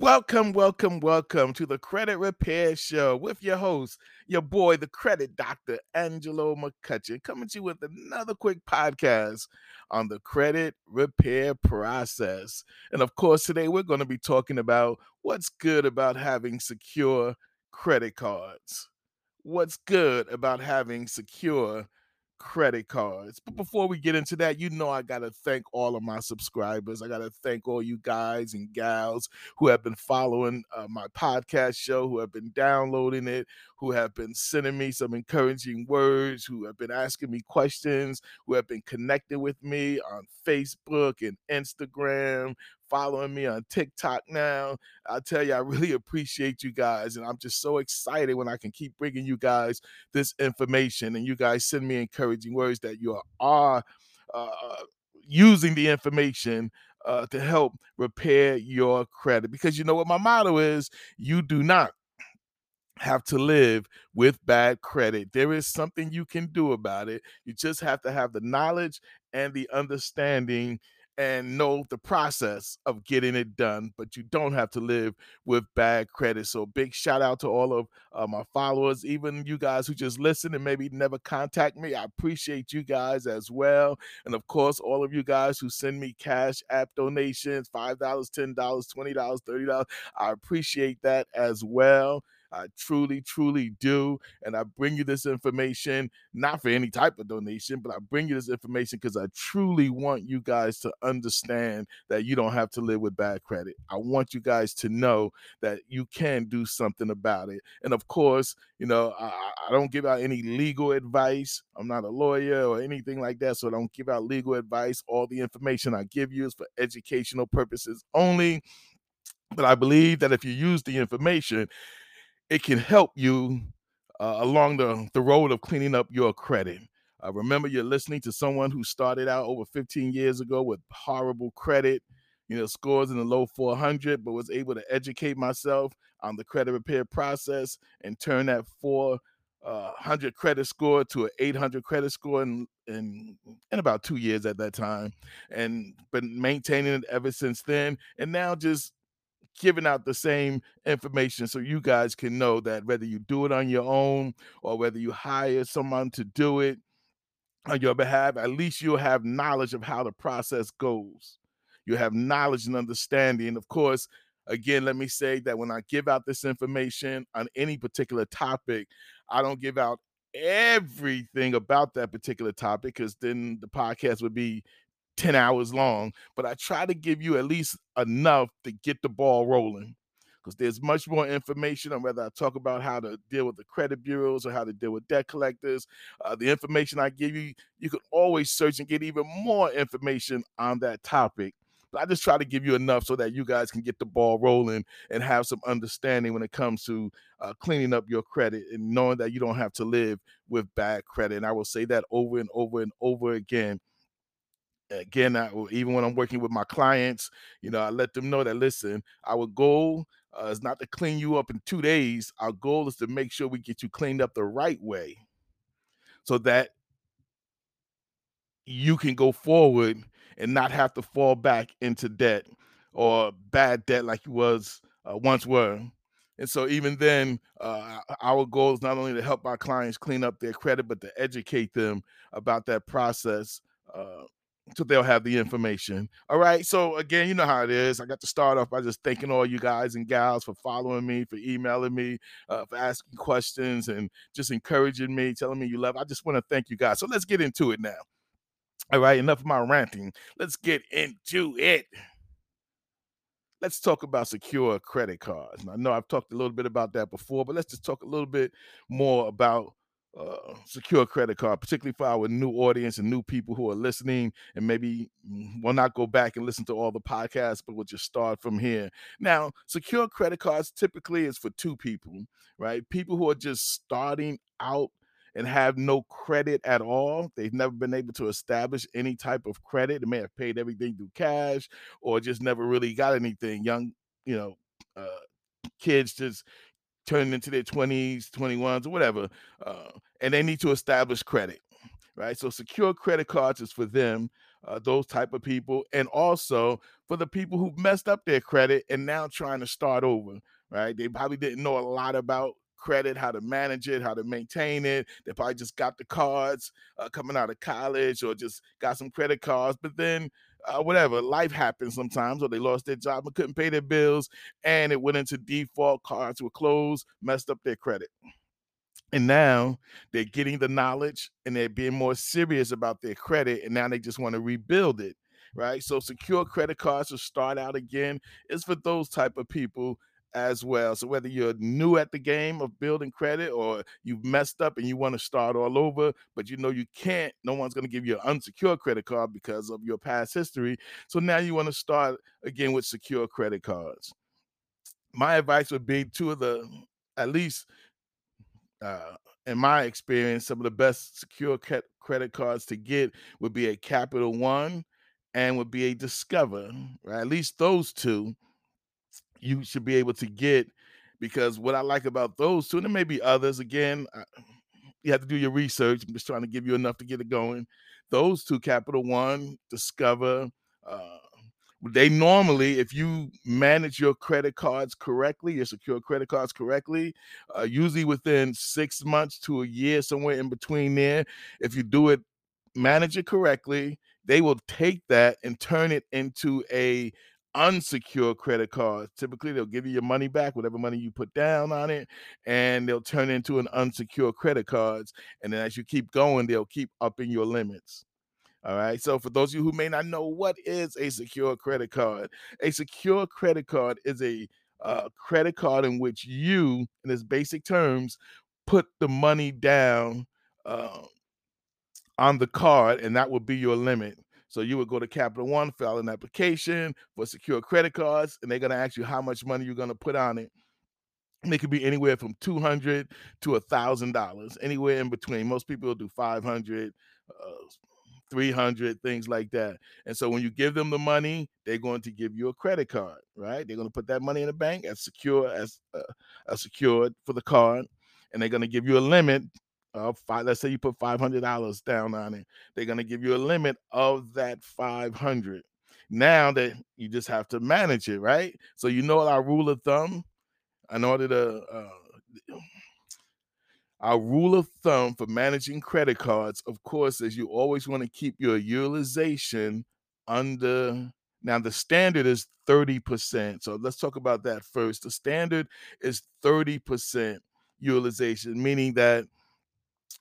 Welcome, welcome, welcome to the Credit Repair Show with your host, your boy, the credit doctor, Angelo McCutchen, coming to you with another quick podcast on the credit repair process. And of course, today we're going to be talking about what's good about having secure credit cards. What's good about having secure credit cards. But before we get into that, you know, I got to thank all of my subscribers. I got to thank all you guys and gals who have been following uh, my podcast show, who have been downloading it, who have been sending me some encouraging words, who have been asking me questions, who have been connecting with me on Facebook and Instagram, following me on TikTok now. I tell you, I really appreciate you guys. And I'm just so excited when I can keep bringing you guys this information and you guys send me encouraging words that you are uh, using the information uh, to help repair your credit. Because you know what my motto is you do not have to live with bad credit. There is something you can do about it. You just have to have the knowledge and the understanding and know the process of getting it done, but you don't have to live with bad credit. So, big shout out to all of uh, my followers, even you guys who just listen and maybe never contact me. I appreciate you guys as well. And of course, all of you guys who send me cash app donations $5, $10, $20, $30. I appreciate that as well. I truly, truly do. And I bring you this information, not for any type of donation, but I bring you this information because I truly want you guys to understand that you don't have to live with bad credit. I want you guys to know that you can do something about it. And of course, you know, I, I don't give out any legal advice. I'm not a lawyer or anything like that. So I don't give out legal advice. All the information I give you is for educational purposes only. But I believe that if you use the information, it can help you uh, along the, the road of cleaning up your credit. Uh, remember, you're listening to someone who started out over 15 years ago with horrible credit, you know, scores in the low 400, but was able to educate myself on the credit repair process and turn that 400 uh, credit score to an 800 credit score in, in in about two years at that time, and been maintaining it ever since then. And now just giving out the same information so you guys can know that whether you do it on your own or whether you hire someone to do it on your behalf, at least you'll have knowledge of how the process goes. You have knowledge and understanding. Of course, again, let me say that when I give out this information on any particular topic, I don't give out everything about that particular topic because then the podcast would be 10 hours long, but I try to give you at least enough to get the ball rolling because there's much more information on whether I talk about how to deal with the credit bureaus or how to deal with debt collectors. Uh, the information I give you, you can always search and get even more information on that topic. But I just try to give you enough so that you guys can get the ball rolling and have some understanding when it comes to uh, cleaning up your credit and knowing that you don't have to live with bad credit. And I will say that over and over and over again again, I, even when I'm working with my clients, you know, I let them know that listen, our goal uh, is not to clean you up in two days. Our goal is to make sure we get you cleaned up the right way, so that you can go forward and not have to fall back into debt or bad debt like you was uh, once were. And so even then, uh, our goal is not only to help our clients clean up their credit, but to educate them about that process uh, so they'll have the information. All right. So again, you know how it is. I got to start off by just thanking all you guys and gals for following me, for emailing me, uh, for asking questions, and just encouraging me, telling me you love. I just want to thank you guys. So let's get into it now. All right. Enough of my ranting. Let's get into it. Let's talk about secure credit cards. And I know I've talked a little bit about that before, but let's just talk a little bit more about uh, secure credit card, particularly for our new audience and new people who are listening and maybe mm, will not go back and listen to all the podcasts, but will just start from here. Now, secure credit cards typically is for two people, right? People who are just starting out and have no credit at all. They've never been able to establish any type of credit. They may have paid everything through cash or just never really got anything. Young, you know, uh, kids just turning into their 20s, 21s, or whatever, uh, and they need to establish credit, right? So secure credit cards is for them. uh, those type of people, and also for the people who've messed up their credit and now trying to start over. Right? They probably didn't know a lot about credit, how to manage it, how to maintain it. They probably just got the cards uh, coming out of college or just got some credit cards, but then uh, whatever life happens sometimes, or they lost their job and couldn't pay their bills, and it went into default. Cards were closed, messed up their credit. And now they're getting the knowledge and they're being more serious about their credit. And now they just want to rebuild it. Right. So secure credit cards to start out again is for those type of people as well. So whether you're new at the game of building credit or you've messed up and you want to start all over, but you know you can't, no one's going to give you an unsecured credit card because of your past history. So now you want to start again with secure credit cards. My advice would be two of the at least uh, in my experience, some of the best secure credit cards to get would be a Capital One and would be a Discover. Right? At least those two you should be able to get because what I like about those two, and there may be others. Again, you have to do your research. I'm just trying to give you enough to get it going. Those two, Capital One, Discover, uh, they normally, if you manage your credit cards correctly, your secure credit cards correctly, uh, usually within six months to a year, somewhere in between there, if you do it, manage it correctly, they will take that and turn it into a unsecured credit cards. Typically, they'll give you your money back, whatever money you put down on it, and they'll turn into an unsecured credit cards. And then as you keep going, they'll keep upping your limits. All right. So for those of you who may not know what is a secure credit card, a secure credit card is a uh, credit card in which you, in its basic terms, put the money down uh, on the card, and that will be your limit. So you would go to Capital One, fill an application for secure credit cards, and they're going to ask you how much money you're going to put on it. And it could be anywhere from two hundred to a thousand dollars, anywhere in between. Most people do five hundred. Uh, 300 things like that and so when you give them the money they're going to give you a credit card right they're going to put that money in the bank as secure as uh, as secured for the card and they're going to give you a limit of five let's say you put $500 down on it they're going to give you a limit of that 500 now that you just have to manage it right so you know our rule of thumb in order to uh, our rule of thumb for managing credit cards, of course, is you always want to keep your utilization under. Now, the standard is 30%. So let's talk about that first. The standard is 30% utilization, meaning that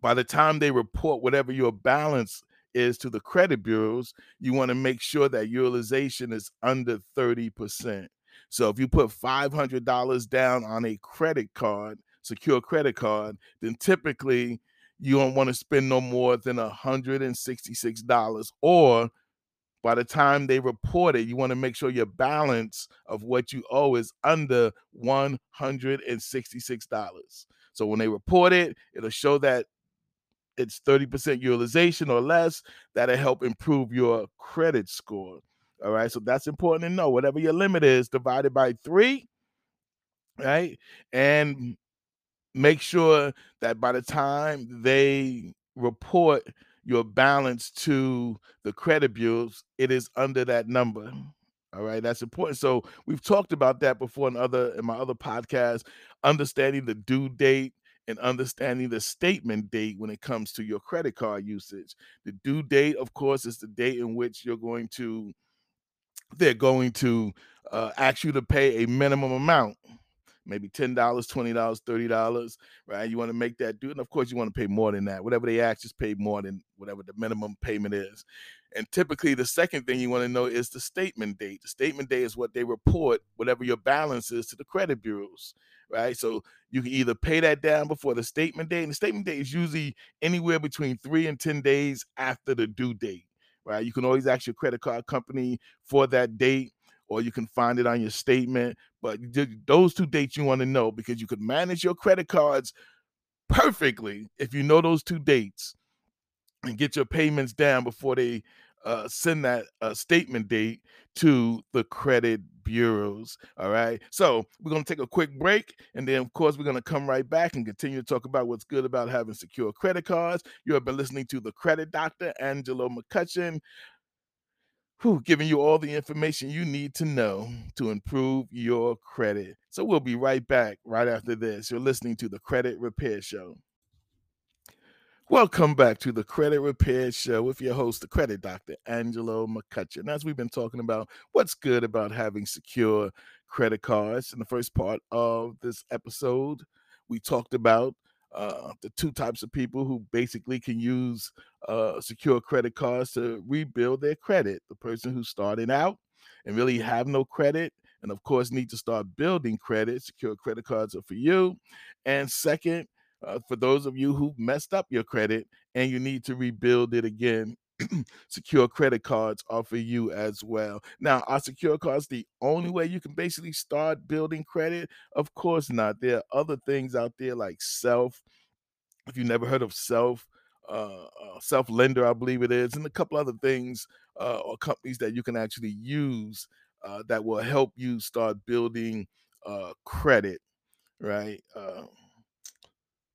by the time they report whatever your balance is to the credit bureaus, you want to make sure that utilization is under 30%. So if you put $500 down on a credit card secure credit card, then typically you don't want to spend no more than $166 or by the time they report it, you want to make sure your balance of what you owe is under $166. So when they report it, it'll show that it's 30% utilization or less. That'll help improve your credit score. All right. So that's important to know. Whatever your limit is, divided by three, right? And make sure that by the time they report your balance to the credit bureaus, it is under that number. All right, that's important. So we've talked about that before in other in my other podcasts, understanding the due date and understanding the statement date when it comes to your credit card usage. The due date, of course, is the date in which you're going to they're going to uh, ask you to pay a minimum amount maybe $10, $20, $30, right? You want to make that do. And of course, you want to pay more than that. Whatever they ask, just pay more than whatever the minimum payment is. And typically, the second thing you want to know is the statement date. The statement date is what they report, whatever your balance is to the credit bureaus, right? So you can either pay that down before the statement date, and the statement date is usually anywhere between three and 10 days after the due date, right? You can always ask your credit card company for that date or you can find it on your statement. But those two dates you want to know because you could manage your credit cards perfectly if you know those two dates and get your payments down before they uh, send that uh, statement date to the credit bureaus. All right. So we're going to take a quick break. And then, of course, we're going to come right back and continue to talk about what's good about having secure credit cards. You have been listening to the credit doctor, Angelo McCutchen who giving you all the information you need to know to improve your credit. So we'll be right back right after this. You're listening to the Credit Repair Show. Welcome back to the Credit Repair Show with your host, the credit doctor, Angelo McCutchen. As we've been talking about what's good about having secure credit cards, in the first part of this episode, we talked about uh, the two types of people who basically can use uh, secure credit cards to rebuild their credit. The person who's starting out and really have no credit, and of course need to start building credit. Secure credit cards are for you. And second, uh, for those of you who messed up your credit and you need to rebuild it again, secure credit cards for you as well. Now, are secure cards the only way you can basically start building credit? Of course not. There are other things out there like self. If you never heard of self, uh, uh, self lender, I believe it is, and a couple other things uh, or companies that you can actually use uh, that will help you start building uh, credit, right?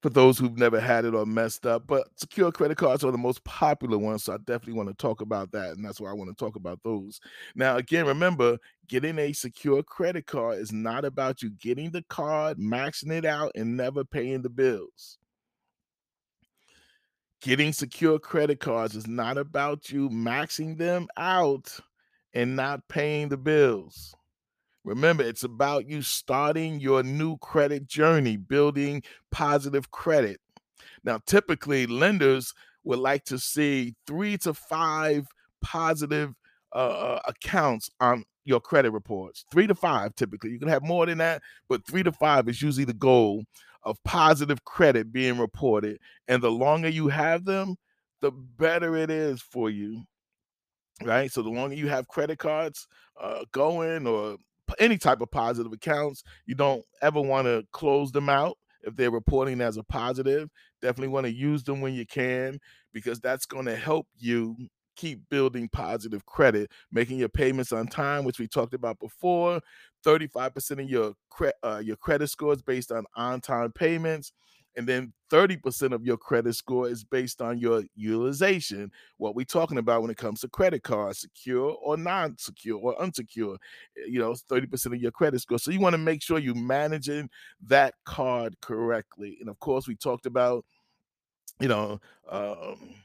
For those who've never had it or messed up. But secure credit cards are the most popular ones. So I definitely want to talk about that. And that's why I want to talk about those. Now, again, remember, getting a secure credit card is not about you getting the card, maxing it out, and never paying the bills. Getting secure credit cards is not about you maxing them out and not paying the bills. Remember, it's about you starting your new credit journey, building positive credit. Now, typically, lenders would like to see three to five positive uh, uh, accounts on your credit reports. Three to five, typically. You can have more than that, but three to five is usually the goal of positive credit being reported. And the longer you have them, the better it is for you. Right. So the longer you have credit cards uh, going or any type of positive accounts. You don't ever want to close them out if they're reporting as a positive. Definitely want to use them when you can because that's going to help you keep building positive credit, making your payments on time, which we talked about before. 35% of your cre- uh, your credit scores based on on-time payments and then 30% of your credit score is based on your utilization what we're talking about when it comes to credit cards secure or non-secure or unsecure eh, you know 30% of your credit score so you want to make sure you're managing that card correctly and of course we talked about you know um,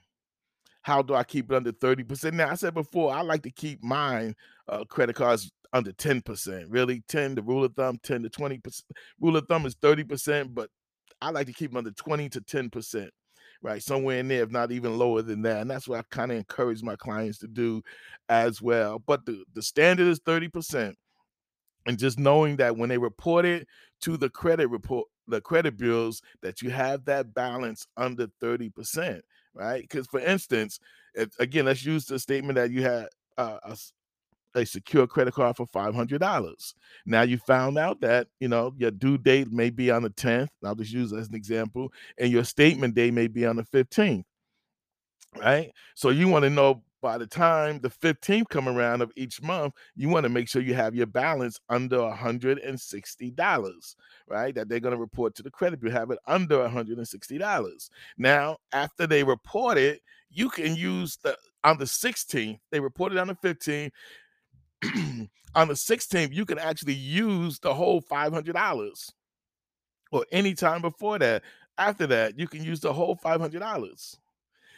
how do I keep it under 30%? Now, I said before, I like to keep mine uh, credit cards under 10%. Really, 10, the rule of thumb, 10 to 20%. Rule of thumb is 30%, but I like to keep them under 20 to 10%, right? Somewhere in there, if not even lower than that. And that's what I kind of encourage my clients to do as well. But the, the standard is 30%. And just knowing that when they report it to the credit report, the credit bureaus, that you have that balance under 30%, right? Because for instance, if, again, let's use the statement that you had uh, a, secure credit card for $500. Now you found out that, you know, your due date may be on the 10th. I'll just use as an example, and your statement day may be on the 15th. Right? So you want to know by the time the 15th come around of each month, you want to make sure you have your balance under $160, right? That they're going to report to the credit bureau, have it under $160. Now, after they report it, you can use the on the 16th, they reported on the 15th, on the 16th, you can actually use the whole $500 or any time before that. After that, you can use the whole $500.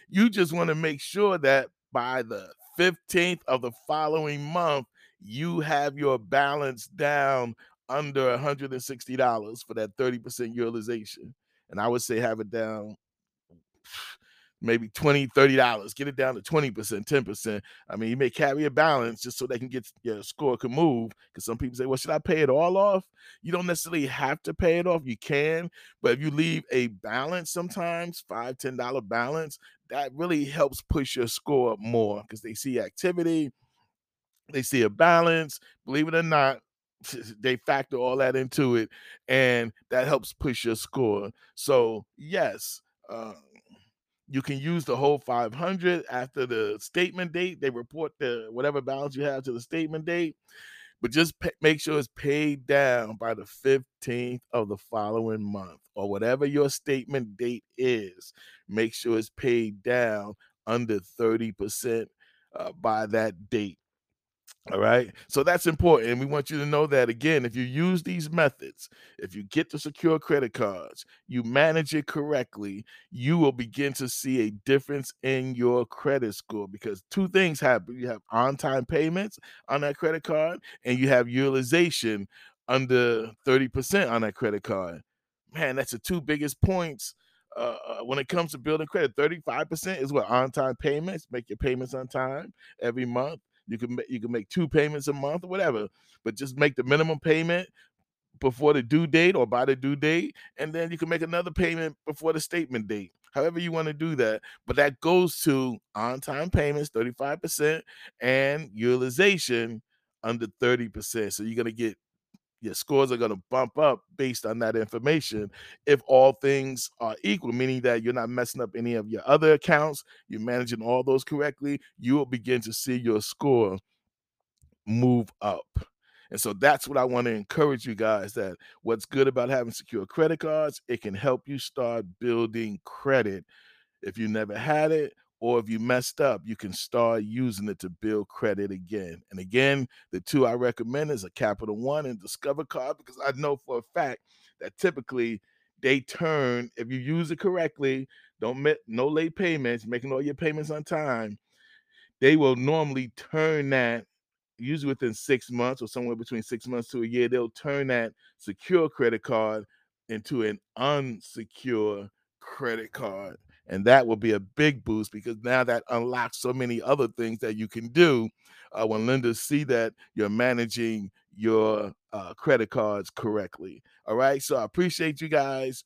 You just want to make sure that by the 15th of the following month, you have your balance down under $160 for that 30% utilization. And I would say have it down maybe 20 30 dollars get it down to 20 percent 10 percent. I mean you may carry a balance just so they can get your score can move because some people say well should i pay it all off? You don't necessarily have to pay it off you can but if you leave a balance sometimes five ten dollar balance that really helps push your score up more because they see activity they see a balance believe it or not they factor all that into it and that helps push your score. So yes uh, you can use the whole 500 after the statement date. They report the whatever balance you have to the statement date, but just pay, make sure it's paid down by the 15th of the following month or whatever your statement date is. Make sure it's paid down under 30% uh, by that date. All right. So that's important. And we want you to know that again, if you use these methods, if you get the secure credit cards, you manage it correctly, you will begin to see a difference in your credit score because two things happen. You have on time payments on that credit card, and you have utilization under 30% on that credit card. Man, that's the two biggest points uh, uh when it comes to building credit. 35% is what on time payments, make your payments on time every month you can you can make two payments a month or whatever, but just make the minimum payment before the due date or by the due date, and then you can make another payment before the statement date. However, you want to do that, but that goes to on-time payments, 35%, and utilization under 30%. So you're gonna get your scores are going to bump up based on that information if all things are equal meaning that you're not messing up any of your other accounts you're managing all those correctly you will begin to see your score move up. And so that's what i want to encourage you guys that what's good about having secure credit cards it can help you start building credit. If you never had it or if you messed up, you can start using it to build credit again. And again, the two I recommend is a Capital One and Discover card because I know for a fact that typically they turn if you use it correctly, don't make no late payments, making all your payments on time, they will normally turn that usually within six months or somewhere between six months to a year, they'll turn that secure credit card into an unsecure credit card. And that will be a big boost because now that unlocks so many other things that you can do uh, when lenders see that you're managing your uh, credit cards correctly. All right. So I appreciate you guys.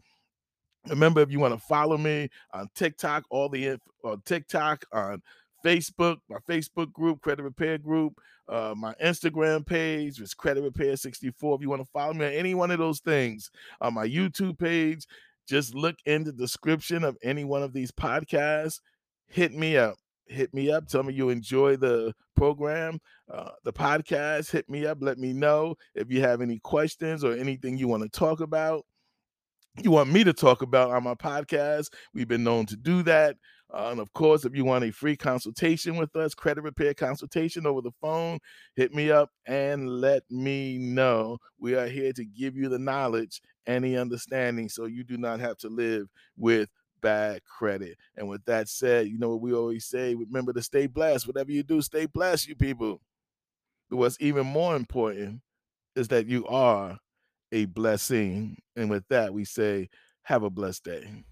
Remember, if you want to follow me on TikTok, all the info on TikTok, on Facebook, my Facebook group, Credit Repair Group, uh, my Instagram page, it's Credit Repair 64. If you want to follow me on any one of those things, on my YouTube page, just look in the description of any one of these podcasts. Hit me up. Hit me up. Tell me you enjoy the program, uh, the podcast. Hit me up. Let me know if you have any questions or anything you want to talk about you want me to talk about on my podcast, we've been known to do that. Uh, and of course, if you want a free consultation with us, credit repair consultation over the phone, hit me up and let me know. We are here to give you the knowledge and the understanding so you do not have to live with bad credit. And with that said, you know what we always say remember to stay blessed. Whatever you do, stay blessed, you people. But what's even more important is that you are a blessing. And with that, we say, have a blessed day.